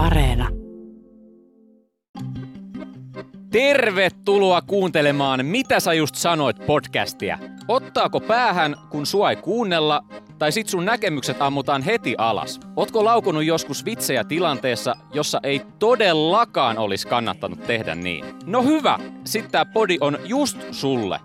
Areena. Tervetuloa kuuntelemaan Mitä sä just sanoit podcastia. Ottaako päähän, kun sua ei kuunnella, tai sit sun näkemykset ammutaan heti alas? Otko laukunut joskus vitsejä tilanteessa, jossa ei todellakaan olisi kannattanut tehdä niin? No hyvä, sit tää podi on just sulle.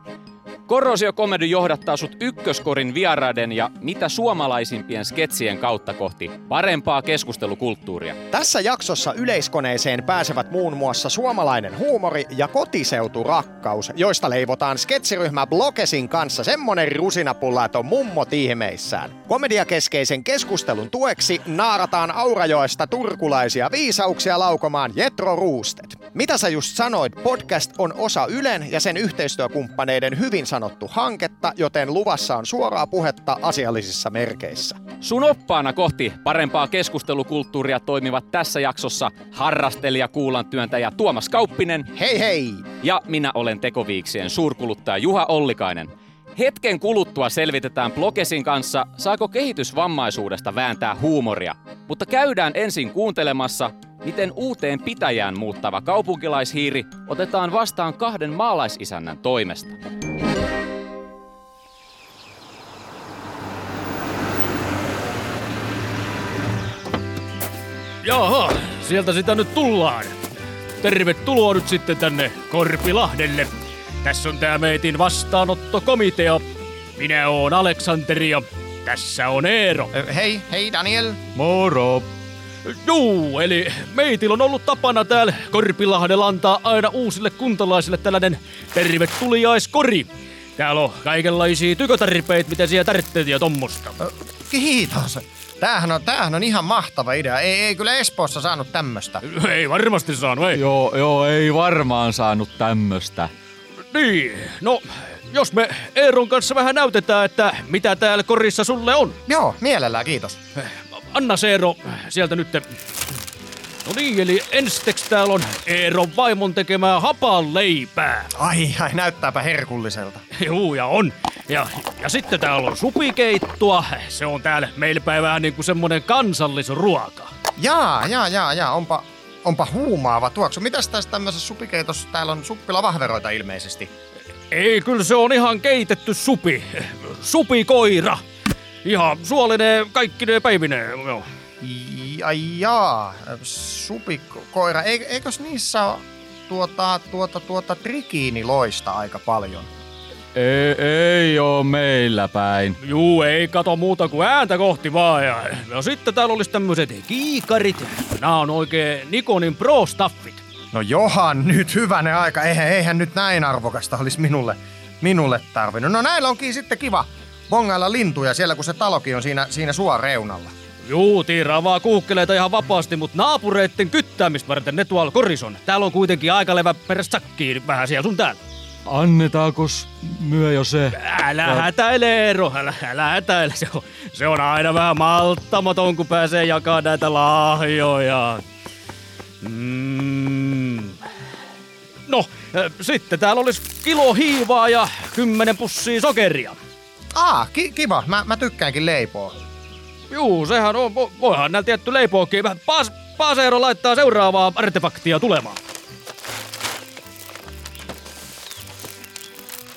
Korrosio Comedy johdattaa sut ykköskorin vieraiden ja mitä suomalaisimpien sketsien kautta kohti parempaa keskustelukulttuuria. Tässä jaksossa yleiskoneeseen pääsevät muun muassa suomalainen huumori ja kotiseuturakkaus, joista leivotaan sketsiryhmä Blokesin kanssa semmonen rusinapulla, että on mummo ihmeissään. Komediakeskeisen keskustelun tueksi naarataan Aurajoesta turkulaisia viisauksia laukomaan Jetro Roosted. Mitä sä just sanoit, podcast on osa Ylen ja sen yhteistyökumppaneiden hyvin sanottu hanketta, joten luvassa on suoraa puhetta asiallisissa merkeissä. Sun oppaana kohti parempaa keskustelukulttuuria toimivat tässä jaksossa harrastelija kuulan työntäjä Tuomas Kauppinen Hei hei! ja minä olen tekoviiksien suurkuluttaja Juha Ollikainen. Hetken kuluttua selvitetään Blokesin kanssa, saako kehitysvammaisuudesta vääntää huumoria. Mutta käydään ensin kuuntelemassa, miten uuteen pitäjään muuttava kaupunkilaishiiri otetaan vastaan kahden maalaisisännän toimesta. Jaha, sieltä sitä nyt tullaan. Tervetuloa nyt sitten tänne Korpilahdelle. Tässä on tää meitin vastaanottokomitea. Minä oon Aleksanteri ja tässä on Eero. Hei, hei Daniel. Moro. Juu, eli meitillä on ollut tapana täällä Korpilahdella antaa aina uusille kuntalaisille tällainen tervetuliaiskori. Täällä on kaikenlaisia tykötarpeita, mitä siellä tärtteet ja tommosta. Kiitos. Tämähän on, tämähän on ihan mahtava idea. Ei, ei kyllä Espoossa saanut tämmöstä. Ei varmasti saanut, ei. Joo, joo, ei varmaan saanut tämmöstä. Niin, no jos me Eeron kanssa vähän näytetään, että mitä täällä korissa sulle on. Joo, mielellään kiitos. Anna se Eero sieltä nyt. No niin, eli ensiksi täällä on Eeron vaimon tekemää hapan leipää. Ai, ai, näyttääpä herkulliselta. Juu, ja on. Ja, ja sitten täällä on supikeittoa. Se on täällä meillä päivää niin kuin semmonen kansallisruoka. Jaa, jaa, jaa, jaa, onpa, onpa huumaava tuoksu. Mitäs tässä tämmöisessä supikeitossa? Täällä on suppilavahveroita ilmeisesti. Ei, kyllä se on ihan keitetty supi. Supikoira. Ihan suolinen kaikki ne päivineen. Joo. Ai jaa, supikoira. Eik- Eikös niissä ole tuota, tuota, tuota trikiiniloista aika paljon? Ei, ei oo meillä päin. Juu, ei kato muuta kuin ääntä kohti vaan. Ja, ja sitten täällä olisi tämmöiset kiikarit. Nämä on oikein Nikonin Pro-staffit. No johan nyt hyvänä aika. Eihän, eihän nyt näin arvokasta olisi minulle, minulle tarvinnut. No näillä onkin sitten kiva bongailla lintuja siellä, kun se talokin on siinä, siinä suoreunalla. Juu, tiiraa vaan kuukkeleita ihan vapaasti, mutta naapureitten kyttäämistä varten ne tuolla korison. Täällä on kuitenkin aika levä per sakkiin vähän siellä sun täällä. Annetaakos myö jo se? Älä hätäile, Eero, älä, älä hätäile. Se on, se on aina vähän malttamaton, kun pääsee jakaa näitä lahjoja. Mm. No, äh, sitten täällä olisi kilo hiivaa ja kymmenen pussia sokeria. Aa, ki- kiva. Mä, mä tykkäänkin leipoa. Juu, sehän on, vo- voihan näillä tietty leipookin. Paas, Paaseero laittaa seuraavaa artefaktia tulemaan.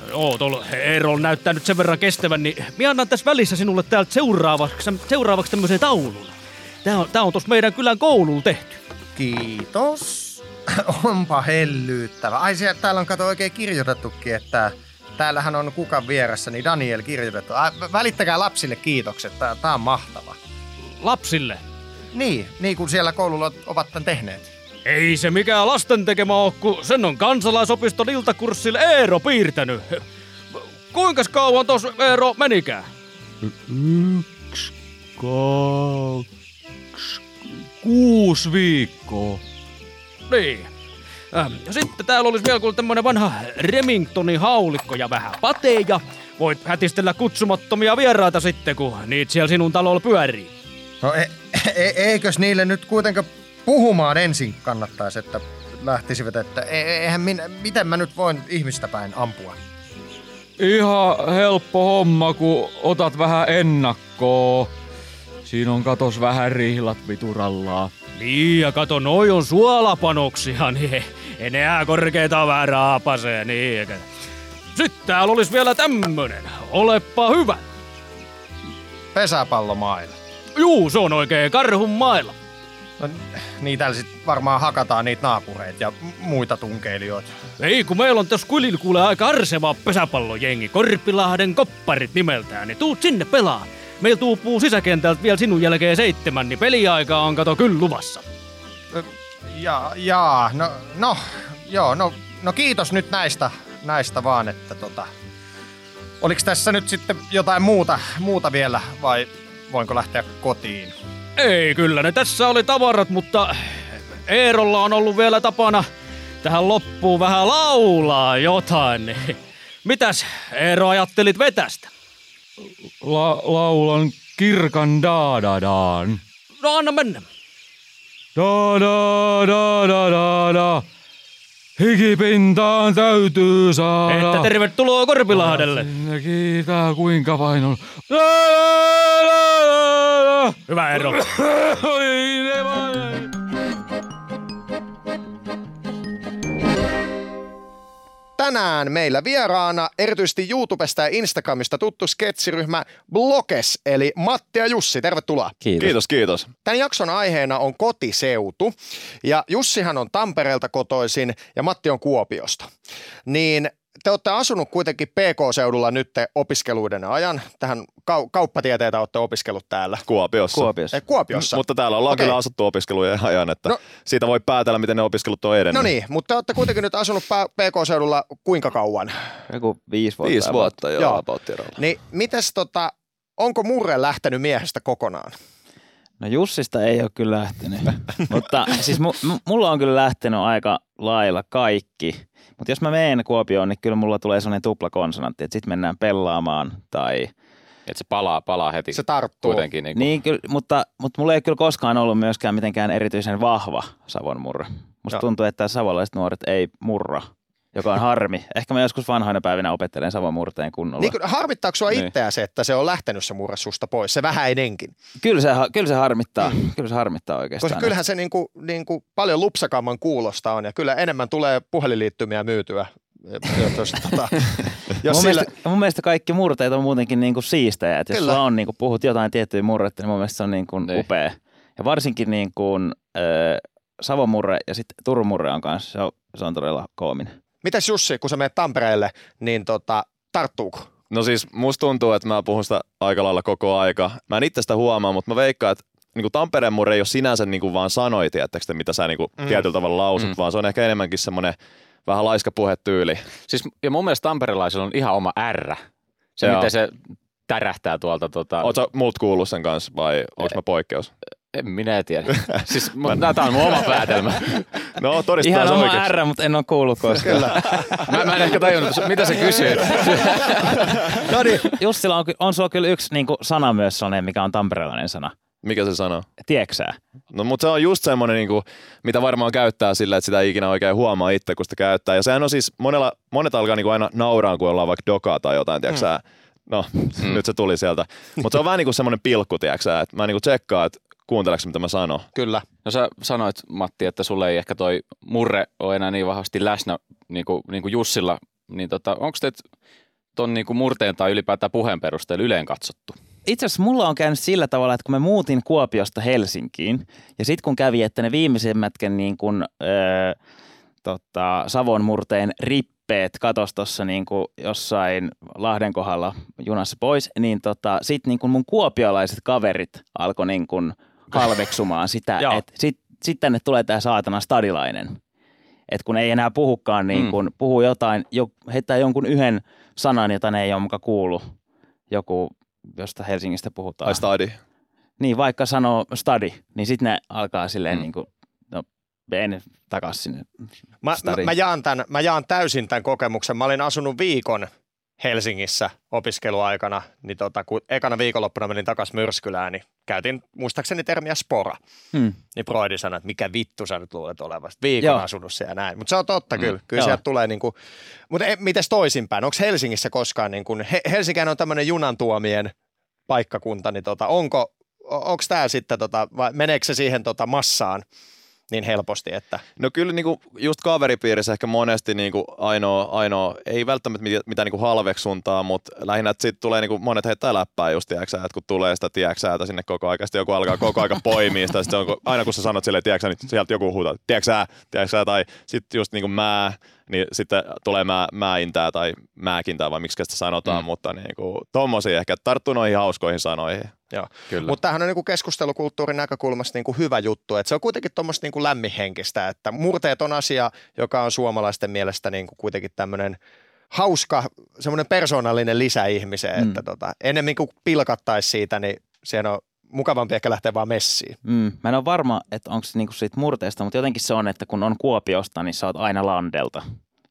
Joo, tuolla Eero on näyttää nyt sen verran kestävän, niin minä annan tässä välissä sinulle täältä seuraavaksi, seuraavaksi tämmöisen taulun. Tää on, tää on tuossa meidän kylän koululla tehty. Kiitos. Onpa hellyyttävä. Ai siellä, täällä on kato oikein kirjoitettukin, että täällähän on kukan vieressä, niin Daniel kirjoitettu. Ai, välittäkää lapsille kiitokset, tää, tää on mahtava. Lapsille. Niin, niin kuin siellä koululla ovat tän tehneet. Ei se mikään lasten tekemä oo, kun sen on kansalaisopiston iltakurssille Eero piirtänyt. Kuinka kauan tos Eero menikään? Yksi, kaksi, kuusi viikkoa. Niin. Ähm, ja sitten täällä olisi vielä kuule tämmönen vanha Remingtonin haulikko ja vähän pateja. Voit hätistellä kutsumattomia vieraita sitten, kun niitä siellä sinun talolla pyörii. No e- e- eikös niille nyt kuitenkaan puhumaan ensin kannattaisi, että lähtisivät, että e- eihän minä, miten mä nyt voin ihmistä päin ampua? Ihan helppo homma, kun otat vähän ennakkoa. Siinä on katos vähän rihlat viturallaa. Niin, ja kato, noi on suolapanoksia, niin ne korkeita vähän raapasee, niin eikä. Sitten täällä olisi vielä tämmönen. Olepa hyvä. Pesäpallomailla. Juu, se on oikein karhun mailla. No, niin täällä sit varmaan hakataan niitä naapureita ja muita tunkeilijoita. Ei, kun meillä on tässä kylillä kuule aika arseva pesäpallojengi, Korpilahden kopparit nimeltään, niin tuut sinne pelaa. Meillä tuupuu sisäkentältä vielä sinun jälkeen seitsemän, niin peliaika on kato kyllä luvassa. Ö, Ja, jaa, no, no, joo, no, no kiitos nyt näistä, näistä vaan, että tota... Oliko tässä nyt sitten jotain muuta, muuta vielä vai voinko lähteä kotiin? Ei, kyllä ne tässä oli tavarat, mutta Eerolla on ollut vielä tapana tähän loppuun vähän laulaa jotain. Niin. Mitäs Eero ajattelit vetästä? La- laulan kirkan daadadaan. No anna mennä. Da da da da da da. Hikipintaan täytyy saada. Että tervetuloa Korpilahdelle. Sinne kiitää kuinka vain on. Da, da, da, da, da. Hyvä Eero. Oi, ne vain. Tänään meillä vieraana erityisesti YouTubesta ja Instagramista tuttu sketsiryhmä Blokes, eli Matti ja Jussi. Tervetuloa. Kiitos. Kiitos, kiitos. Tämän jakson aiheena on kotiseutu ja Jussihan on Tampereelta kotoisin ja Matti on Kuopiosta. Niin te olette asunut kuitenkin PK-seudulla nyt opiskeluiden ajan. Tähän kau- kauppatieteitä olette opiskellut täällä. Kuopiossa. Kuopiossa. Eh, Kuopiossa. Mutta täällä ollaan Okei. kyllä asuttu opiskelujen ajan, että No- siitä voi päätellä, miten ne opiskelut on edennyt. No niin, mutta te olette kuitenkin nyt asunut PK-seudulla kuinka kauan? Joku viisi vuotta. Viisi vuotta, joo, Joo. Niin mites tota, onko murre lähtenyt miehestä kokonaan? No Jussista ei ole kyllä lähtenyt, mutta siis mu- mulla on kyllä lähtenyt aika lailla kaikki. Mutta jos mä menen Kuopioon, niin kyllä mulla tulee sellainen tuplakonsonantti, että sitten mennään pelaamaan tai... Että se palaa, palaa heti Se tarttuu. kuitenkin. Niin kuin. Niin, kyllä, mutta, mutta mulla ei kyllä koskaan ollut myöskään mitenkään erityisen vahva Savon murre. Musta Joo. tuntuu, että savolaiset nuoret ei murra, joka on harmi. Ehkä mä joskus vanhoina päivinä opettelen Savon murteen kunnolla. Niin, harmittaako sua Niin. itseä se, että se on lähtenyt se murre susta pois, se vähäinenkin? Kyllä se, kyllä se harmittaa. Kyllä se harmittaa oikeastaan. Koska kyllähän se niinku, niinku paljon lupsakamman kuulosta on ja kyllä enemmän tulee puhelinliittymiä myytyä. Jos, tota, jos mun, sillä, mielestä, mun mielestä kaikki murteet on muutenkin niinku siistejä. Et jos Kyllä. sulla on, niinku, puhut jotain tiettyä murretta, niin mun mielestä se on niinku Niin. upea. Ja varsinkin niinku, ö, Savon murre ja sitten Turun murre on kanssa, se on, se on todella koominen. Mitäs Jussi, kun sä menet Tampereelle, niin tota, tarttuuko? No siis musta tuntuu, että mä puhun sitä aika lailla koko aika. Mä en itse sitä huomaa, mutta mä veikkaan, että niin Tampereen murre ei ole sinänsä niin kuin vaan sanoi, tiedättekö te, mitä sä niin kuin Mm. tietyllä tavalla lausut, Mm. vaan se on ehkä enemmänkin semmoinen vähän laiska puhetyyli. Siis, ja mun mielestä tamperelaisilla on ihan oma R. Se, Joo. miten se tärähtää tuolta. Tota, sä muut kuullut sen kanssa vai onko mä poikkeus? En minä tiedä. siis, mutta tämä on mun oma päätelmä. No todistaa Ihan se oma oikeaksi. R, mutta en ole kuullut koskaan. Kyllä. Mä, mä en ehkä tajunnut, mitä se kysyy. no niin. Jussilla on, on sulla kyllä yksi niinku, sana myös sellainen, mikä on tamperelainen sana. Mikä se sanoo? Tieksää? No mutta se on just semmoinen, niinku, mitä varmaan käyttää sillä, että sitä ei ikinä oikein huomaa itse, kun sitä käyttää. Ja sehän on siis, monella, monet alkaa niinku aina nauraa, kun ollaan vaikka dokaa tai jotain, tiedätkö sä? No, Mm. nyt se tuli sieltä. Mutta se on vähän niin kuin semmoinen pilkku, tiedätkö sä? Että mä niinku tsekkaan, että kuunteleeko mitä mä sanon. Kyllä. No sä sanoit, Matti, että sulle ei ehkä toi murre ole enää niin vahvasti läsnä niin kuin, niin kuin Jussilla. Niin tota, onko teet ton niin kuin murteen tai ylipäätään puheen perusteella yleen katsottu? Itse asiassa mulla on käynyt sillä tavalla, että kun mä muutin Kuopiosta Helsinkiin, ja sitten kun kävi, että ne viimeisimmätkin niin kun, öö, tota, Savon murteen rippeet katos tuossa niin jossain Lahden kohdalla junassa pois, niin tota, sitten niin kun mun kuopiolaiset kaverit alkoi niin kun halveksumaan sitä, että sitten sit tänne tulee tämä saatana stadilainen. Et kun ei enää puhukaan, niin kun puhuu jotain, jo, heittää jonkun yhden sanan, jota ne ei ole muka kuullut. Joku, josta Helsingistä puhutaan. Ai stadi. Niin, vaikka sanoo stadi, niin sitten ne alkaa silleen Mm. niin kuin, no, mene takas sinne. Mä, mä, mä, jaan tämän, mä jaan täysin tämän kokemuksen. Mä olin asunut viikon Helsingissä opiskeluaikana, niin tota, kun ekana viikonloppuna menin takaisin Myrskylään, niin käytin muistaakseni termiä spora. Hmm. Niin Broidi sanoi, että mikä vittu sä nyt luulet olevasta. Viikon Joo. asunut siellä ja näin. Mutta se on totta Mm. kyllä. Kyllä Joo. sieltä tulee niinku, mutta e, mites toisinpäin? Onko Helsingissä koskaan, niin kuin, He, Helsinkihän on tämmöinen junan tuomien paikkakunta, niin tota, onko, onko tämä sitten, tota, vai meneekö se siihen tota massaan niin helposti, että... No kyllä niinku just kaveripiirissä ehkä monesti niinku ainoa, ainoa, ei välttämättä mitään, mitään niinku halveksuntaa, mutta lähinnä, että sitten tulee niinku monet heittää läppää just, tiiäksä, että kun tulee sitä tiiäksää, sinne koko ajan, joku alkaa koko aika poimia sitä, sit se on, aina kun sä sanot silleen, tiiäksä, niin sieltä joku huutaa, tiiäksä, tiiäksä, tai sitten just niinku mä, niin sitten tulee mä, määintää tai määkintää vai miksi sitä sanotaan, mm. mutta niinku, tommosia ehkä, tarttuu noihin hauskoihin sanoihin. Joo. Mutta tämähän on niinku keskustelukulttuurin näkökulmasta niinku hyvä juttu, että se on kuitenkin tuommoista niinku lämminhenkistä, että murteet on asia, joka on suomalaisten mielestä niinku kuitenkin tämmöinen hauska, semmoinen persoonallinen lisä ihmiseen, mm. että tota, ennemmin kuin pilkattaisi siitä, niin siinä on mukavampi ehkä lähteä vaan messiin. Mm. Mä en ole varma, että onko se niinku siitä murteesta, mutta jotenkin se on, että kun on Kuopiosta, niin sä oot aina landelta.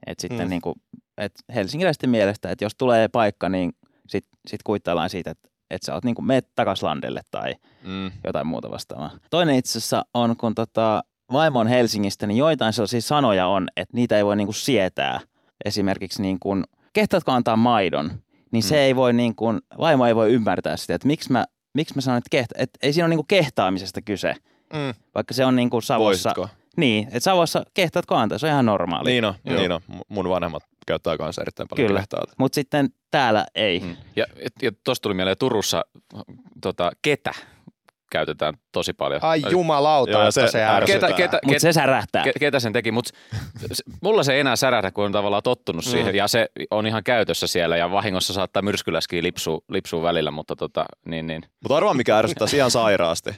Et sitten mm. niinku, et helsinkiläisten mielestä, että jos tulee paikka, niin sit, sit kuittaillaan siitä, että että sä oot niinku meet takas landelle tai mm. jotain muuta vastaavaa. Toinen itse asiassa on, kun tota, vaimo on Helsingistä, niin joitain sellaisia sanoja on, että niitä ei voi niinku sietää. Esimerkiksi niin kuin, kehtaatko antaa maidon, niin mm. se ei voi, niin kuin, vaimo ei voi ymmärtää sitä, että miksi mä, miksi mä sanon, että, kehta, että ei siinä ole niin kuin kehtaamisesta kyse. Mm. Vaikka se on niin kuin Savossa. Voisitko? Niin, että Savossa kehtaatko antaa, se on ihan normaali. Niin on, niin on. mun vanhemmat käyttää kanssa erittäin paljon Kyllä, mutta sitten täällä ei. Mm. Ja, ja tuosta tuli mieleen Turussa tota, ketä käytetään tosi paljon. Ai jumalauta, Joo, se, se ketä, ketä, Mutta se särähtää. Ketä, ketä sen teki, mutta mulla se ei enää särähdä, kun on tavallaan tottunut mm. siihen. Ja se on ihan käytössä siellä ja vahingossa saattaa myrskyläskiä lipsua, lipsua välillä, mutta tota, niin, niin. Mutta arvaa mikä ärsyttää ihan sairaasti.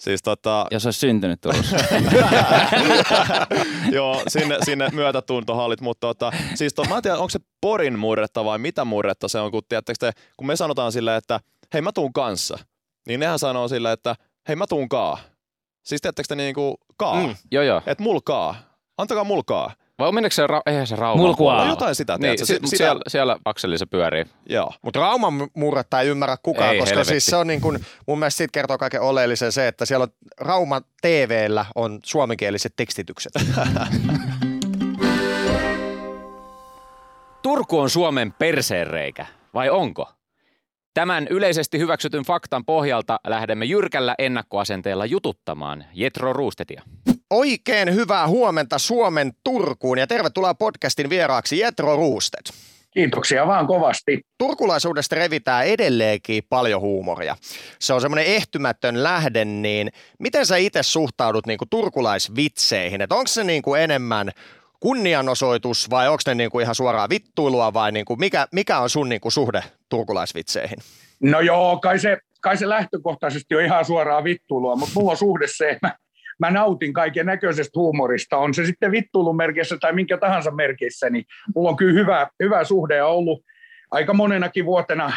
Siis tota... Jos olisi syntynyt Turussa. Joo, sinne, sinne myötätuntohallit, mutta tota, siis to, mä en tiedä, onko se Porin murretta vai mitä murretta se on, kun, te, kun me sanotaan silleen, että hei mä tuun kanssa, niin nehän sanoo silleen, että hei mä tuun kaa. Siis tiedättekö te niinku kaa? Mm, joo joo. Et mulkaa. Antakaa mulkaa. Vai meneekö se, ra- eihän se Rauman Mulkua. No jotain sitä, niin, si- sitä... Siellä, siellä akseli se pyörii. Joo. Mutta Rauman murretta ei ymmärrä kukaan, ei, koska helvetti. siis se on niin kuin, mun mielestä siitä kertoo kaiken oleellisen se, että siellä on Rauma TVllä on suomenkieliset tekstitykset. Turku on Suomen perseenreikä, vai onko? Tämän yleisesti hyväksytyn faktan pohjalta lähdemme jyrkällä ennakkoasenteella jututtamaan Jetro Ruustetia. Oikein hyvää huomenta Suomen Turkuun ja tervetuloa podcastin vieraaksi Jetro Ruustet. Kiitoksia vaan kovasti. Turkulaisuudesta revitään edelleenkin paljon huumoria. Se on semmoinen ehtymätön lähde, niin miten sä itse suhtaudut niinku turkulaisvitseihin? Onko se niinku enemmän kunnianosoitus vai onko ne niinku ihan suoraa vittuilua vai niinku mikä, mikä on sun niinku suhde turkulaisvitseihin? No joo, kai se, kai se lähtökohtaisesti on ihan suoraa vittuilua, mutta mulla on suhde se, että mä, mä nautin kaiken näköisestä huumorista, on se sitten vittuilun merkissä tai minkä tahansa merkissä, niin mulla on kyllä hyvä, hyvä suhde ja ollut aika monenakin vuotena äh,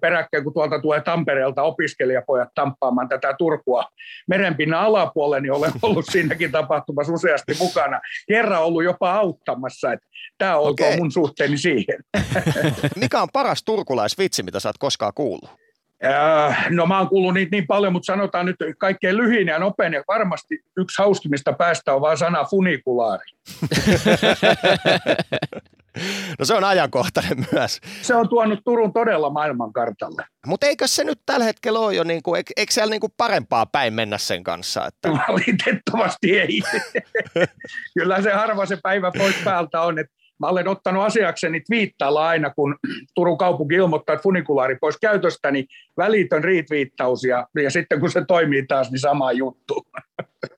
peräkkäin, kun tuolta tulee Tampereelta opiskelijapojat tamppaamaan tätä Turkua merenpinnan alapuolelle, niin olen ollut siinäkin tapahtumassa useasti mukana. Kerran ollut jopa auttamassa, että tämä on okay. mun suhteeni siihen. Mikä on paras turkulaisvitsi, mitä sä oot koskaan kuullut? Äh, no mä oon kuullut niitä niin paljon, mutta sanotaan nyt kaikkein lyhin ja nopein ja varmasti yksi hauskimmista päästä on vaan sana funikulaari. No se on ajankohtainen myös. Se on tuonut Turun todella maailmankartalle. Mutta eikö se nyt tällä hetkellä ole jo, niin kuin, eikö, siellä niin kuin parempaa päin mennä sen kanssa? Että... Valitettavasti ei. Kyllä se harva se päivä pois päältä on, että mä olen ottanut asiakseni twiittailla aina, kun Turun kaupunki ilmoittaa, että funikulaari pois käytöstä, niin välitön riitviittaus ja, ja sitten kun se toimii taas, niin sama juttu.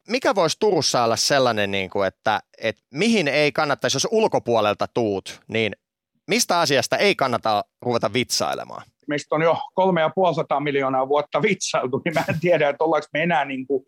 Mikä voisi Turussa olla sellainen, niin kuin, että, että mihin ei kannattaisi, jos ulkopuolelta tuut, niin mistä asiasta ei kannata ruveta vitsailemaan? Meistä on jo kolme ja puolisataa miljoonaa vuotta vitsailtu, niin mä en tiedä, että ollaanko me enää niin kuin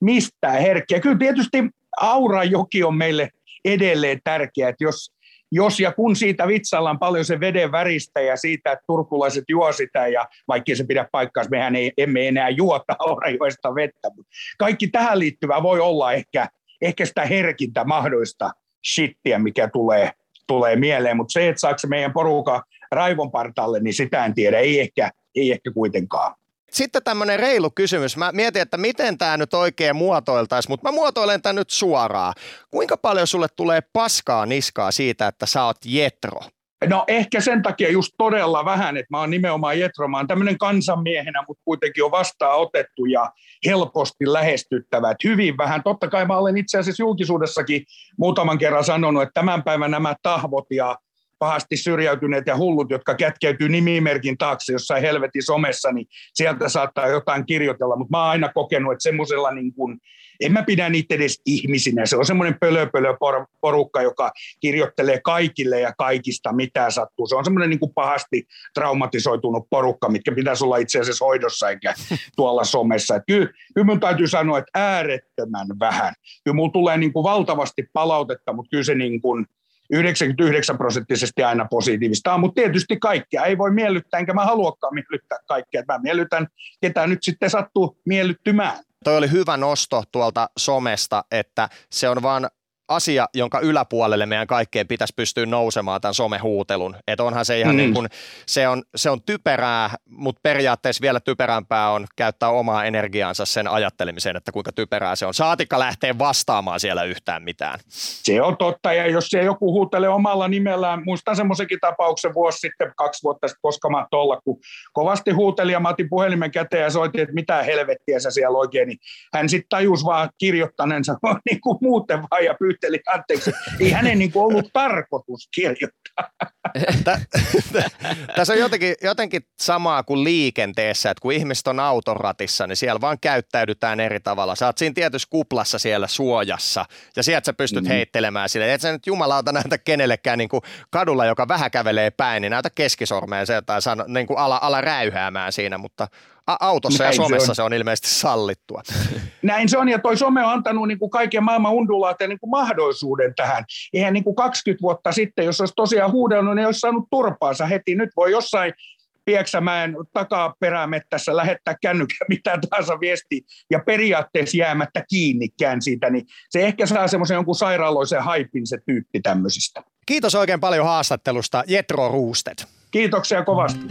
mistään herkkiä. Kyllä tietysti Aurajoki on meille edelleen tärkeä, että jos jos ja kun siitä vitsaillaan paljon se veden väristä ja siitä, että turkulaiset juo sitä, ja vaikka se pidä paikkaa, mehän ei, emme enää juota Aurajoesta vettä, kaikki tähän liittyvä voi olla ehkä, ehkä sitä herkintä mahdollista shittiä, mikä tulee, tulee mieleen, mutta se, että saako meidän porukka raivon partaalle, niin sitä en tiedä, ei ehkä, ei ehkä kuitenkaan. Sitten tämmöinen reilu kysymys. Mä mietin, että miten tämä nyt oikein muotoiltaisi, mutta mä muotoilen tämän nyt suoraan. Kuinka paljon sulle tulee paskaa niskaa siitä, että sä oot jetro? No ehkä sen takia just todella vähän, että mä oon nimenomaan Jetro, mä oon tämmöinen kansanmiehenä, mutta kuitenkin on vastaanotettu ja helposti lähestyttävä. Et hyvin vähän, totta kai mä olen itse asiassa julkisuudessakin muutaman kerran sanonut, että tämän päivän nämä tahvot ja pahasti syrjäytyneet ja hullut, jotka kätkeytyy nimimerkin taakse jossain helvetin somessa, niin sieltä saattaa jotain kirjoitella, mutta mä oon aina kokenut, että semmoisella niin kuin, en mä pidä niitä edes ihmisinä, se on semmoinen pölöpölö porukka, joka kirjoittelee kaikille ja kaikista mitä sattuu. Se on semmoinen niin kuin pahasti traumatisoitunut porukka, mitkä pitäisi olla itse asiassa hoidossa eikä tuolla somessa. Että kyllä, kyllä mun täytyy sanoa, että äärettömän vähän. Kyllä mulla tulee niin kuin valtavasti palautetta, mutta kyllä se niin kuin, 99 prosenttisesti aina positiivista mutta tietysti kaikkea ei voi miellyttää, enkä mä haluakaan miellyttää kaikkea. Mä miellytän, ketä nyt sitten sattuu miellyttymään. Toi oli hyvä nosto tuolta somesta, että se on vaan asia, jonka yläpuolelle meidän kaikkeen pitäisi pystyä nousemaan tämän somehuutelun. Että onhan se ihan mm. niin kuin, se on, se on typerää, mutta periaatteessa vielä typerämpää on käyttää omaa energiaansa sen ajattelemiseen, että kuinka typerää se on. Saatikka lähtee vastaamaan siellä yhtään mitään. Se on totta, ja jos se joku huutelee omalla nimellään, muistan semmoisenkin tapauksen vuosi sitten, kaksi vuotta sitten koskematta olla, kun kovasti huuteli ja mä otin puhelimen käteen ja soitin, että mitä helvettiä sä siellä oikein, niin hän sitten tajusi vaan kirjoittaneensa niin kuin muuten vaan ja pyytää pyyteli anteeksi. Ei hänen niin kuin ollut tarkoitus kirjoittaa. Tässä on jotenkin, jotenkin samaa kuin liikenteessä, että kun ihmiset on autoratissa, niin siellä vaan käyttäydytään eri tavalla. Sä oot siinä tietyssä kuplassa siellä suojassa ja sieltä sä pystyt mm. heittelemään sille. Et sä nyt jumalauta näytä kenellekään niin kuin kadulla, joka vähän kävelee päin, niin näytä keskisormeen se tai sano, niin kuin ala, ala räyhäämään siinä, mutta autossa Näin ja somessa se on. se on ilmeisesti sallittua. Näin se on, ja toi some on antanut niin kuin kaiken maailman undulaateen niin kuin mahdollisuuden tähän. Eihän niin kuin 20 vuotta sitten, jos olisi tosiaan huudellut, niin ei olisi saanut turpaansa heti. Nyt voi jossain Pieksämäen takaperämettässä lähettää kännykän mitä tahansa viesti ja periaatteessa jäämättä kiinnikään siitä, niin se ehkä saa semmoisen jonkun sairaaloisen haipin se tyyppi tämmöisistä. Kiitos oikein paljon haastattelusta, Jetro Ruustet. Kiitoksia kovasti.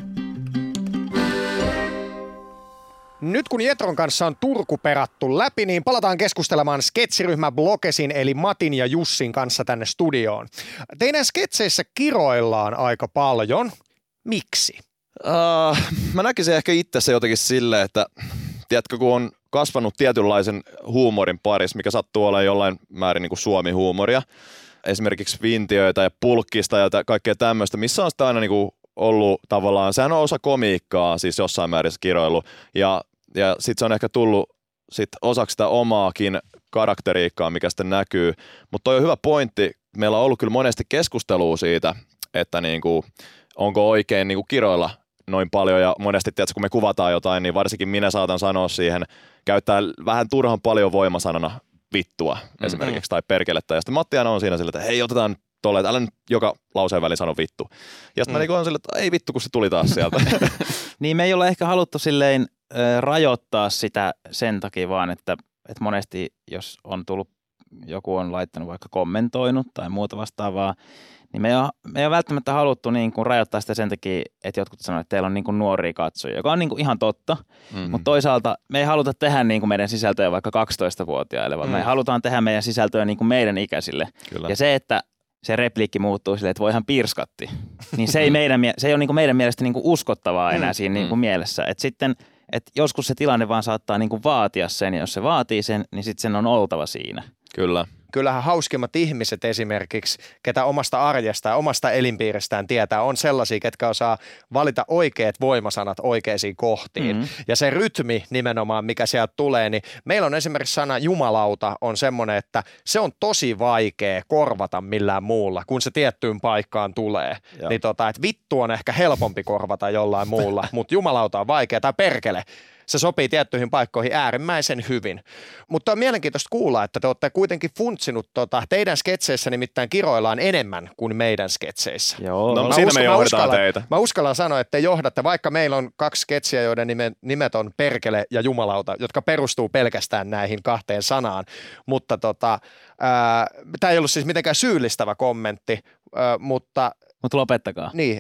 Nyt kun Jetron kanssa on Turku perattu läpi, niin palataan keskustelemaan sketsiryhmä Blokesin eli Matin ja Jussin kanssa tänne studioon. Teidän sketseissä kiroillaan aika paljon. Miksi? Uh, mä näkisin ehkä itse se jotenkin silleen, että tiedätkö, kun on kasvanut tietynlaisen huumorin parissa, mikä sattuu olla jollain määrin niin kuin suomi-huumoria, esimerkiksi vintiöitä ja pulkkista ja kaikkea tämmöistä, missä on sitä aina niin kuin ollut tavallaan, sehän on osa komiikkaa, siis jossain määrin kiroilu, ja ja sitten se on ehkä tullut sit osaksi sitä omaakin karakteriikkaa, mikä sitten näkyy. Mutta toi on hyvä pointti. Meillä on ollut kyllä monesti keskustelua siitä, että niinku, onko oikein niinku kiroilla noin paljon ja monesti tiedätkö, kun me kuvataan jotain, niin varsinkin minä saatan sanoa siihen, käyttää vähän turhan paljon voimasanana vittua mm-hmm. esimerkiksi tai perkelettä. Ja sitten Matti on siinä sillä, että hei otetaan tolle, että älä nyt joka lauseen väliin sano vittu. Ja sitten mm. mä niin on sillä, että ei vittu, kun se tuli taas sieltä. niin me ei ole ehkä haluttu silleen rajoittaa sitä sen takia vaan, että, että monesti jos on tullut, joku on laittanut vaikka kommentoinut tai muuta vastaavaa, niin me ei ole, me ei ole välttämättä haluttu niin kuin rajoittaa sitä sen takia, että jotkut sanoo, että teillä on niin kuin nuoria katsojia, joka on niin kuin ihan totta, mm-hmm. mutta toisaalta me ei haluta tehdä niin kuin meidän sisältöjä vaikka 12-vuotiaille, vaan mm. me halutaan tehdä meidän sisältöjä niin kuin meidän ikäisille. Kyllä. Ja se, että se repliikki muuttuu silleen, että voi ihan pirskatti, niin se ei, meidän, se ei ole niin kuin meidän mielestä niin kuin uskottavaa enää mm. siinä niin kuin mm. mielessä. Et sitten – että joskus se tilanne vaan saattaa niin kuin vaatia sen, ja jos se vaatii sen, niin sitten sen on oltava siinä. Kyllä kyllähän hauskimmat ihmiset esimerkiksi, ketä omasta arjesta ja omasta elinpiiristään tietää, on sellaisia, ketkä osaa valita oikeat voimasanat oikeisiin kohtiin. Mm-hmm. Ja se rytmi nimenomaan, mikä sieltä tulee, niin meillä on esimerkiksi sana jumalauta on semmoinen, että se on tosi vaikea korvata millään muulla, kun se tiettyyn paikkaan tulee. Niin tota, että vittu on ehkä helpompi korvata jollain muulla, mutta jumalauta on vaikea, tai perkele se sopii tiettyihin paikkoihin äärimmäisen hyvin. Mutta on mielenkiintoista kuulla, että te olette kuitenkin funtsinut, tota, teidän sketseissä nimittäin kiroillaan enemmän kuin meidän sketseissä. Joo, no, siitä uskon, me johdetaan uskallan, teitä. Mä uskallan sanoa, että te johdatte, vaikka meillä on kaksi sketsiä, joiden nimet, nimet on Perkele ja Jumalauta, jotka perustuu pelkästään näihin kahteen sanaan. Mutta tota, tämä ei ollut siis mitenkään syyllistävä kommentti, ää, mutta... Mutta lopettakaa. Niin.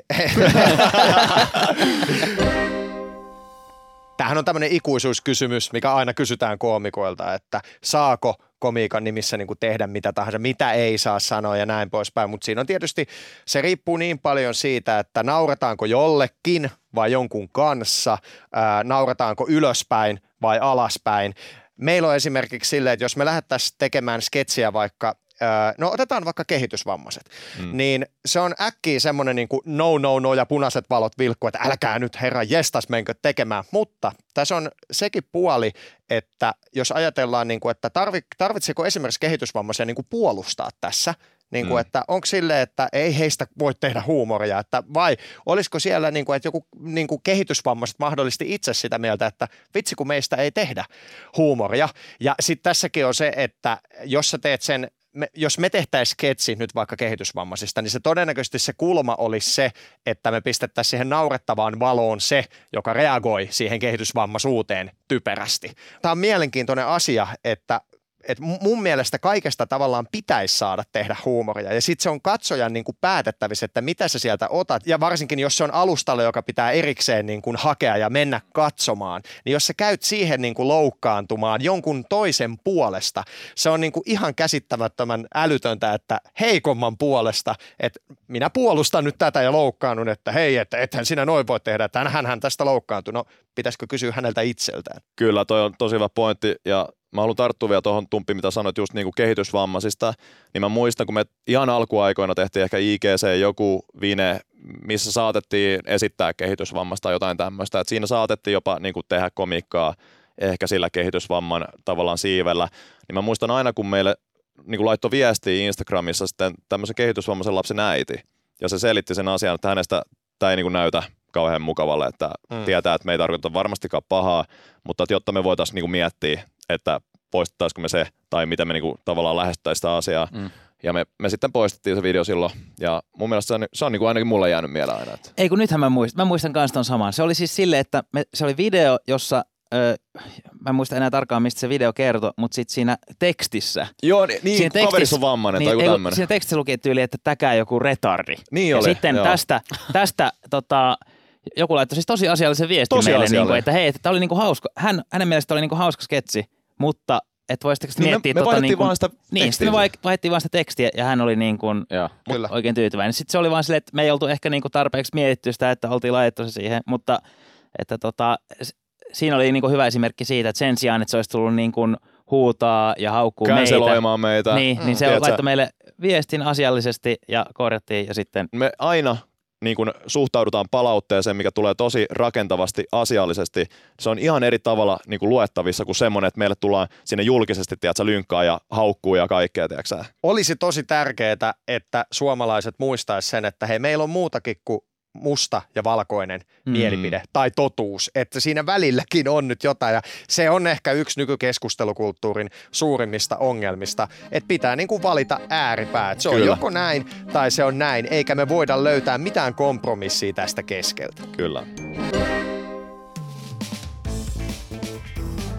Tämähän on tämmöinen ikuisuuskysymys, mikä aina kysytään koomikoilta, että saako komiikan nimissä niin kuin tehdä mitä tahansa, mitä ei saa sanoa ja näin poispäin, mutta siinä on tietysti, se riippuu niin paljon siitä, että naurataanko jollekin vai jonkun kanssa, ää, naurataanko ylöspäin vai alaspäin. Meillä on esimerkiksi silleen, että jos me lähdettäisiin tekemään sketsiä vaikka no otetaan vaikka kehitysvammaiset, mm. niin se on äkkiä semmoinen niin no, no, no ja punaiset valot vilkku, että älkää nyt herra jestas menkö tekemään, mutta tässä on sekin puoli, että jos ajatellaan, niin kuin, että tarvi, tarvitseeko esimerkiksi kehitysvammaisia niin kuin puolustaa tässä, niin kuin, mm. että onko sille, että ei heistä voi tehdä huumoria, että vai olisiko siellä, niin kuin, että joku niin kuin kehitysvammaiset mahdollisesti itse sitä mieltä, että vitsi kun meistä ei tehdä huumoria. Ja sitten tässäkin on se, että jos sä teet sen me, jos me tehtäisiin sketsi nyt vaikka kehitysvammaisista, niin se todennäköisesti se kulma olisi se, että me pistettäisiin siihen naurettavaan valoon se, joka reagoi siihen kehitysvammaisuuteen typerästi. Tämä on mielenkiintoinen asia, että et mun mielestä kaikesta tavallaan pitäisi saada tehdä huumoria. Ja sitten se on katsojan niin kuin päätettävissä, että mitä sä sieltä otat. Ja varsinkin, jos se on alustalle, joka pitää erikseen niin kuin hakea ja mennä katsomaan, niin jos sä käyt siihen niin kuin loukkaantumaan jonkun toisen puolesta, se on niin kuin ihan käsittämättömän älytöntä, että heikomman puolesta, että minä puolustan nyt tätä ja loukkaannut, että hei, että ethän sinä noin voi tehdä, että hän, hän tästä loukkaantui. No, pitäisikö kysyä häneltä itseltään? Kyllä, toi on tosi hyvä pointti ja mä haluan tarttua vielä tuohon Tumppi, mitä sanoit just niin kuin kehitysvammaisista, niin mä muistan, kun me ihan alkuaikoina tehtiin ehkä IGC joku vine, missä saatettiin esittää kehitysvammasta tai jotain tämmöistä, että siinä saatettiin jopa niin kuin tehdä komikkaa ehkä sillä kehitysvamman tavallaan siivellä, niin mä muistan aina, kun meille niin kuin laittoi viestiä Instagramissa sitten tämmöisen kehitysvammaisen lapsen äiti, ja se selitti sen asian, että hänestä tämä ei niin kuin näytä kauhean mukavalle, että mm. tietää, että me ei tarkoita varmastikaan pahaa, mutta että jotta me voitaisiin niin miettiä että poistettaisiko me se, tai miten me niinku tavallaan lähestyttäisiin sitä asiaa. Mm. Ja me, me sitten poistettiin se video silloin, ja mun mielestä se on, se on niinku ainakin mulle jäänyt mieleen aina. Että. Ei kun nythän mä muistan, mä muistan kanssa ton saman. Se oli siis silleen, että me, se oli video, jossa Öö, mä en muista enää tarkkaan, mistä se video kertoi, mutta sitten siinä tekstissä. Joo, niin, niin siinä kaverissa on vammainen niin, tai joku tämmöinen. Siinä tekstissä luki tyyli, että täkää joku retardi. Niin ja oli, sitten joo. tästä, tästä tota, joku laittoi siis tosi asiallisen viestin tosi meille, niin kuin, että hei, että tämä oli niin kuin hauska. Hän, hänen mielestä oli niin kuin hauska sketsi, mutta että voisitteko niin miettiä... Me, me tota, niin kuin, vaan sitä Niin, sitten me vaihdettiin vaan sitä tekstiä ja hän oli niin kuin Joo. Kyllä. oikein tyytyväinen. Sitten se oli vaan silleen, että me ei oltu ehkä niin kuin tarpeeksi mietitty sitä, että oltiin laitettu se siihen, mutta että tota, siinä oli niin kuin hyvä esimerkki siitä, että sen sijaan, että se olisi tullut niin kuin huutaa ja haukkuu meitä. meitä. Niin, mm. niin se Tiedätkö? laittoi meille viestin asiallisesti ja korjattiin ja sitten... Me aina niin kun suhtaudutaan palautteeseen, mikä tulee tosi rakentavasti, asiallisesti, se on ihan eri tavalla niin kuin luettavissa kuin semmoinen, että meille tullaan sinne julkisesti, tiedätkö, lynkkaa ja haukkuu ja kaikkea, tiedätkö Olisi tosi tärkeää, että suomalaiset muistaisivat sen, että hei, meillä on muutakin kuin musta ja valkoinen mm. mielipide tai totuus, että siinä välilläkin on nyt jotain ja se on ehkä yksi nykykeskustelukulttuurin suurimmista ongelmista, että pitää niin kuin valita ääripäät. Se on Kyllä. joko näin tai se on näin, eikä me voida löytää mitään kompromissia tästä keskeltä. Kyllä.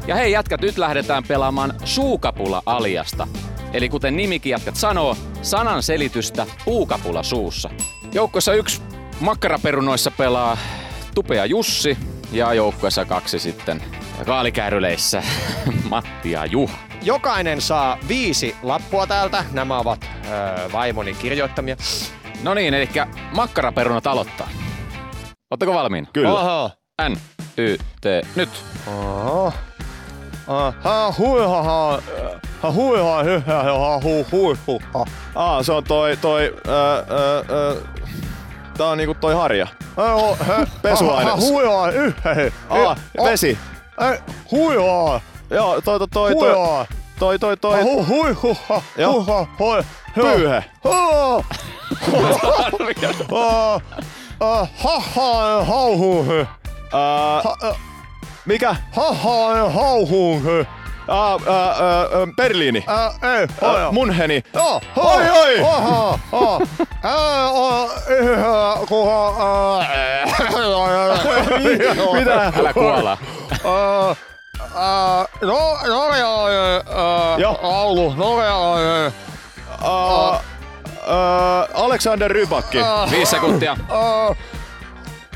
Ja hei jätkät, nyt lähdetään pelaamaan suukapula-aliasta. Eli kuten nimikin jätkät sanoo, sanan selitystä puukapula suussa. Joukkossa yksi Makkaraperunoissa pelaa Tupea Jussi ja joukkueessa kaksi sitten kaalikääryileissä Matti ja Juha. Jokainen saa viisi lappua täältä. Nämä ovat öö, vaimoni kirjoittamia. No niin, eli makkaraperunat aloittaa. Oletteko valmiina? Kyllä. Oho. N, Y, T, nyt. Oho. Ha hui ha ha ha hui ha ha hu hui hu ha. Ah, se on toi toi äh, äh, Tää on niinku toi harja. Pesuaine. Huijaa, yhä. Aa, vesi. Huijaa. Joo, toi toi toi toi. Toi toi toi. Hui hui hui. Joo. Pyyhe. Haha hauhu. Mikä? Haha hauhu. Ah, äh, äh, Berliini. Äh, ei, äh, Munheni. Joo, oi, oi. Oho, oho. Mitä? Älä kuolla. No, norjalainen laulu, norjalainen. Alexander Rybakki. Viisi sekuntia.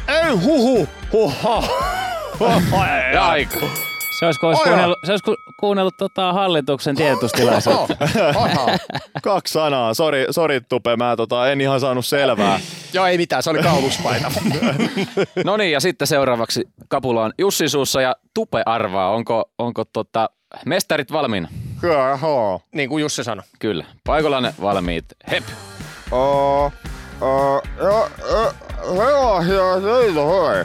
Ei huhu, huha. Aika. Se olisi, olisi kuunnellut, se olisi ku- kuunnellut tota hallituksen tiedotustilaisuutta. Oho. Kaksi sanaa. Sori, sori Tupe, mä tota, en ihan saanut selvää. Joo, ei mitään, se oli kauluspaita. No niin, ja sitten seuraavaksi kapula on Jussin suussa ja Tupe arvaa, onko, onko tota, mestarit valmiina? Kyllä, joo. niin kuin Jussi sanoi. Kyllä. Paikallaan valmiit. Hep. Uh, uh, ja, ja, sellaisia teitä hoi.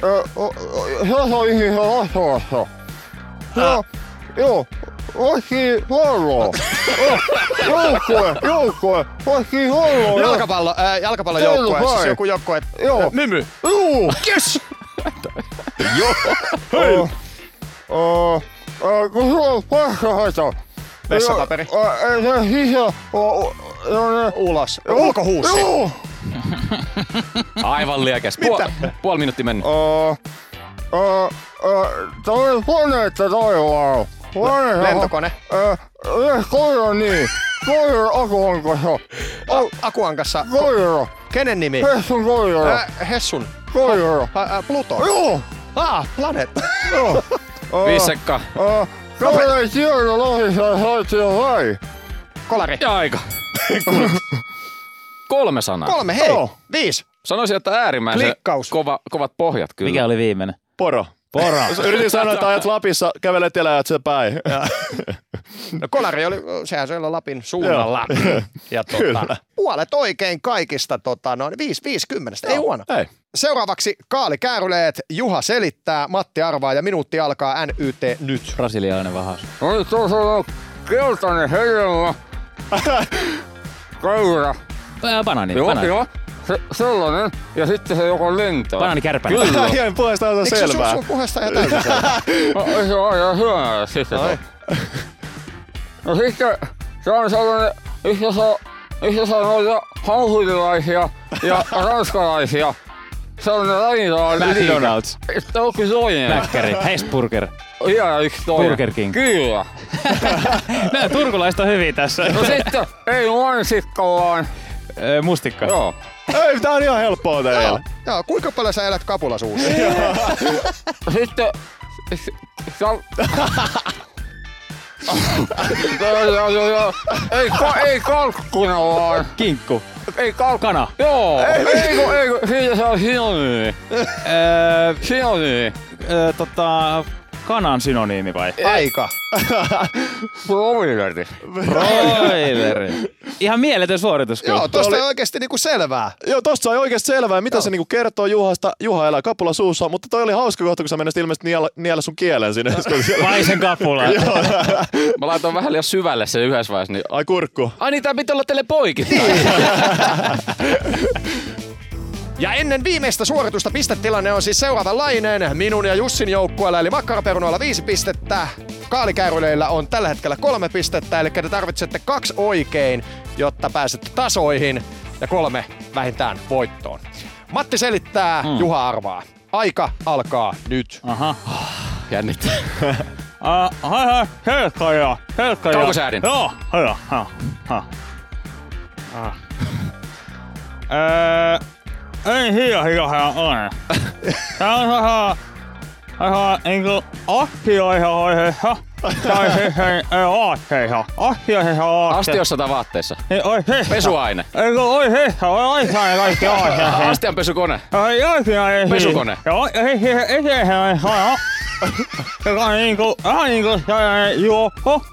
Se on ihan vastaavassa. Joo, joo, vaikki huolloa. Joukkue, joukkue, vaikki huolloa. Jalkapallo, äh, jalkapallojoukkue, siis joku joukkue. Joo. Äh, Mymy. Joo. Yes! Hei. Uh, uh, kun sulla on paskahaita. Vessapaperi. Ei se sisä. Ulos. Ulkohuussi. Joo. Aivan liekäs. Puol, puoli minuuttia mennyt. Uh, uh, uh, toi koneetta taivaalla. Kone, Lentokone. Uh, koira niin. Koira akuankassa. A- Akuankassa. Koira. Kenen nimi? Hessun koira. Äh, Hessun. Koira. Pluto. Joo. Ah, planeetta. Joo. Uh, Viisi sekkaa. Uh, Kaveri ei tiedä lohissa saitsi jo vai. Kolari. Ja aika. Kolme sanaa. Kolme, hei. Joo. Viisi. Sanoisin, että äärimmäisen Klikkaus. kova, kovat pohjat kyllä. Mikä oli viimeinen? Poro. Poro. Yritin sanoa, että ajat Lapissa, kävelet ja läjät sen päin. No kolari oli, sehän se oli Lapin suunnalla. ja tota, Kyllä. puolet oikein kaikista, tota, noin 5 50. Ei huono. Ei. Seuraavaksi Kaali Kääryleet, Juha selittää, Matti arvaa ja minuutti alkaa NYT nyt. Brasilialainen vahaus. No nyt tuossa on keltainen hedelmä. Koira. Ää, Banaani. Joo, banaani. joo. Se, sellainen. Ja sitten se joko lentää. Banaanikärpänen. Kyllä. Ihan puheesta on Eikö se sun, selvää. sun puheesta ihan täysin selvää? No, se on ihan hyvä sitten. Ai. No sitten se on sellainen, yhtä saa, yhtä saa noita hauhulilaisia ja ranskalaisia. Sellainen ravintola McDonald's. Sitten onkin toinen. Mäkkäri. Hesburger. Vielä yksi toinen. Burger King. Kyllä. Nämä turkulaiset on hyviä tässä. No sitten ei mansikkallaan. Mustikka. Joo. Ei, tää on ihan helppoa teille. Joo. Joo, kuinka paljon sä elät kapulasuussa? Sitten... s- Sa- Joo, joo, joo, joo. Ei, ka- ei kalkkuna vaan. Kinkku. Ei kalkkuna. Kana. Joo. Ei, kun, ei, kun, siitä se on synonyymi. Öö, Synonyymi. öö, tota, kanan synonyymi vai? Aika. Broileri. Broileri. Ihan mieletön suoritus kyllä. Joo, tosta oli- oli... oikeesti niinku selvää. Joo, tosta sai oikeasti selvää, mitä se niinku kertoo Juhasta. Juha elää kapula suussa, mutta toi oli hauska kohta, kun sä menisit ilmeisesti niellä, niellä sun kielen sinne. siellä- Vaisen kapula. Mä laitoin vähän liian syvälle se yhdessä vaiheessa. Niin... Ai kurkku. Ai niin, tää pitää olla teille poikittain. Ja ennen viimeistä suoritusta pistetilanne on siis seuraavanlainen. Minun ja Jussin joukkueella eli Makkaraperunoilla viisi pistettä. Kaalikääryleillä on tällä hetkellä kolme pistettä, eli te tarvitsette kaksi oikein, jotta pääsette tasoihin ja kolme vähintään voittoon. Matti selittää, mm. Juha arvaa. Aika alkaa nyt. Aha. Jännittää. Ah, hai hai, helkkaja, helkkaja. Kaukosäädin. Joo, ha. Ah. Öö, ei hiä hiä aina. Tää on vähän niinku ahtioihin oiheha. Tai siis ei. Ahtioihin aatteihin. Astiossa tai vaatteessa. Ei, oi hehä. Pesuaine. Eikö oi hehä, oi aihaan kaikki aiheen. Astianpesukone. Ai oikein ei. Pesukone. Joo, ei ei ei ei ei saa. Joka on niinku, vähän niinku sellainen juoppo.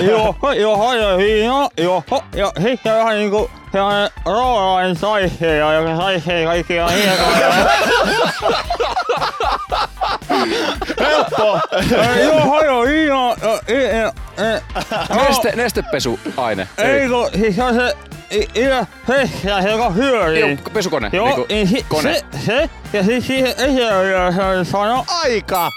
Joo, joo, joo, joo, joo, ja sitten vähän niinku sellainen roolainen saihia, joka saihii kaikkia hienoja. Helppo. Joo, joo, joo, Neste, nestepesuaine. Ei kun, siis on se, idä, se, joka hyörii. Joo, pesukone. Joo, Niinku niin si, kone. se, se, ja siis siihen esille sano, Aika!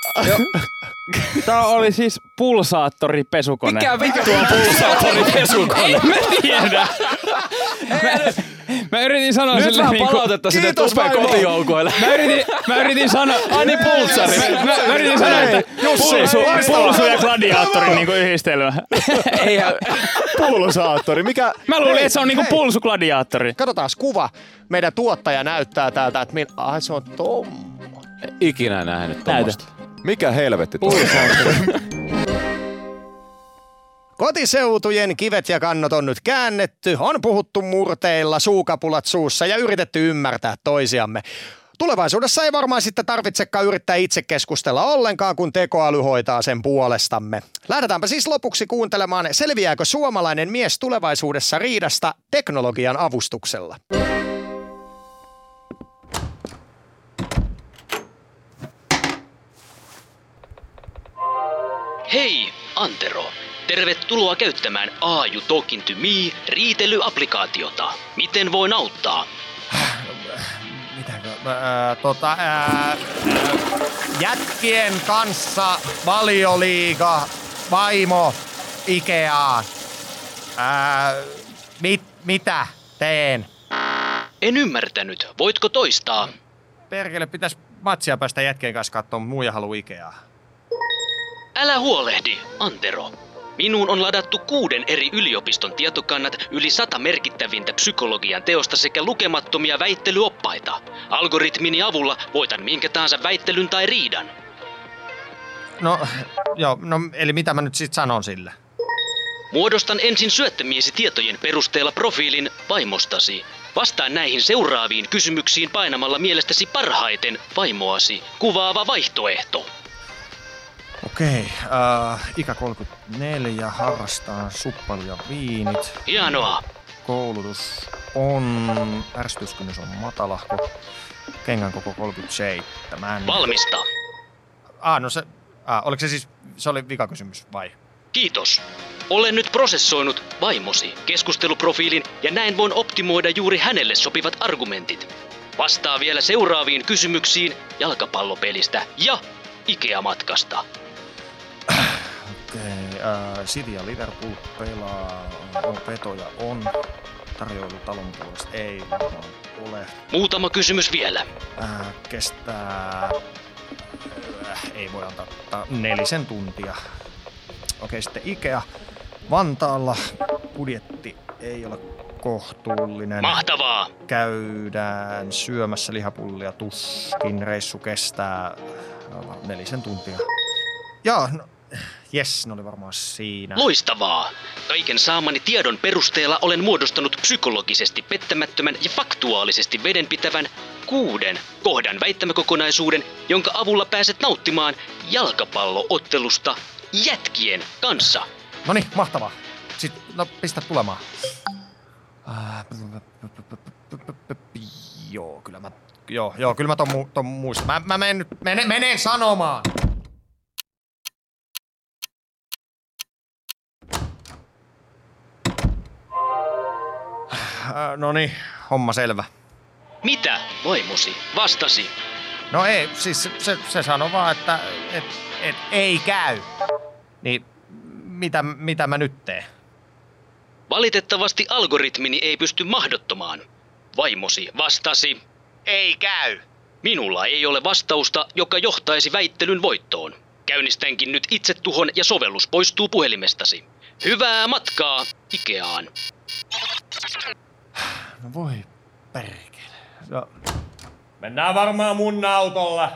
Tää oli siis pulsaattoripesukone. Mikä vittu on pulsaattoripesukone? En mä tiedä. mä, mä yritin sanoa Nyt sille niinku... palautetta sinne vaimo. kotijoukoille. Mä yritin, mä yritin sanoa... Ani pultsari. Mä, mä, mä yritin sanoa, että pulsu, pulsu ja gladiaattorin niinku yhdistelmä. Eihän, Pulsaattori. Mikä? Mä luulin, että se on niinku Hei. pulsu gladiaattori. Katsotaan kuva. Meidän tuottaja näyttää täältä, että min... Ai se on tommo. ikinä nähnyt Näytä. Mikä helvetti toi? Kotiseutujen kivet ja kannot on nyt käännetty, on puhuttu murteilla, suukapulat suussa ja yritetty ymmärtää toisiamme. Tulevaisuudessa ei varmaan sitten tarvitsekaan yrittää itse keskustella ollenkaan, kun tekoäly hoitaa sen puolestamme. Lähdetäänpä siis lopuksi kuuntelemaan, selviääkö suomalainen mies tulevaisuudessa riidasta teknologian avustuksella. Hei, Antero. Tervetuloa käyttämään Aaju Talking to Me riitelyapplikaatiota. Miten voin auttaa? Mitäkö? Ää, tota, ää, jätkien kanssa valioliiga, vaimo, Ikea. Ää, mit, mitä teen? En ymmärtänyt. Voitko toistaa? Perkele, pitäis matsia päästä jätkien kanssa katsoa, muija halu Ikeaa. Älä huolehdi, Antero. Minuun on ladattu kuuden eri yliopiston tietokannat, yli sata merkittävintä psykologian teosta sekä lukemattomia väittelyoppaita. Algoritmini avulla voitan minkä tahansa väittelyn tai riidan. No, joo, no eli mitä mä nyt sit sanon sille? Muodostan ensin syöttämiesi tietojen perusteella profiilin vaimostasi. Vastaan näihin seuraaviin kysymyksiin painamalla mielestäsi parhaiten vaimoasi kuvaava vaihtoehto. Okei, äh, ikä 34, harrastaa suppailu ja viinit. Hienoa. Koulutus on, ärsytyskynnys on matalahko, kengän koko 37. Valmista. ah, no se, ah, oliko se siis, se oli vikakysymys vai? Kiitos. Olen nyt prosessoinut vaimosi keskusteluprofiilin ja näin voin optimoida juuri hänelle sopivat argumentit. Vastaa vielä seuraaviin kysymyksiin jalkapallopelistä ja Ikea-matkasta. Okei, äh, City ja Liverpool pelaa, on vetoja on, tarjoilu talon puolesta ei varmaan ole. Muutama kysymys vielä. Äh, kestää, äh, ei voi antaa ta- nelisen tuntia. Okei, sitten Ikea. Vantaalla budjetti ei ole kohtuullinen. Mahtavaa! Käydään syömässä lihapullia tuskin. Reissu kestää no, nelisen tuntia. Joo, no, jes, ne oli varmaan siinä. Loistavaa! Kaiken saamani tiedon perusteella olen muodostanut psykologisesti pettämättömän ja faktuaalisesti vedenpitävän kuuden kohdan väittämäkokonaisuuden, jonka avulla pääset nauttimaan jalkapalloottelusta jätkien kanssa. No niin, mahtavaa. Sitten, no pistä tulemaan. Äh, Joo, kyllä mä, joo, joo, kyllä mä ton, mu, ton muistan. Mä, mä menen menen, menen sanomaan. Äh, No niin, homma selvä. Mitä, vaimosi, vastasi? No ei, siis se, se, se sanoi vaan, että et, et, ei käy. Niin mitä, mitä mä nyt teen? Valitettavasti algoritmini ei pysty mahdottomaan. Vaimosi vastasi. Ei käy. Minulla ei ole vastausta, joka johtaisi väittelyn voittoon. Käynnistänkin nyt itsetuhon ja sovellus poistuu puhelimestasi. Hyvää matkaa Ikeaan. No voi perkele. No. Mennään varmaan mun autolla.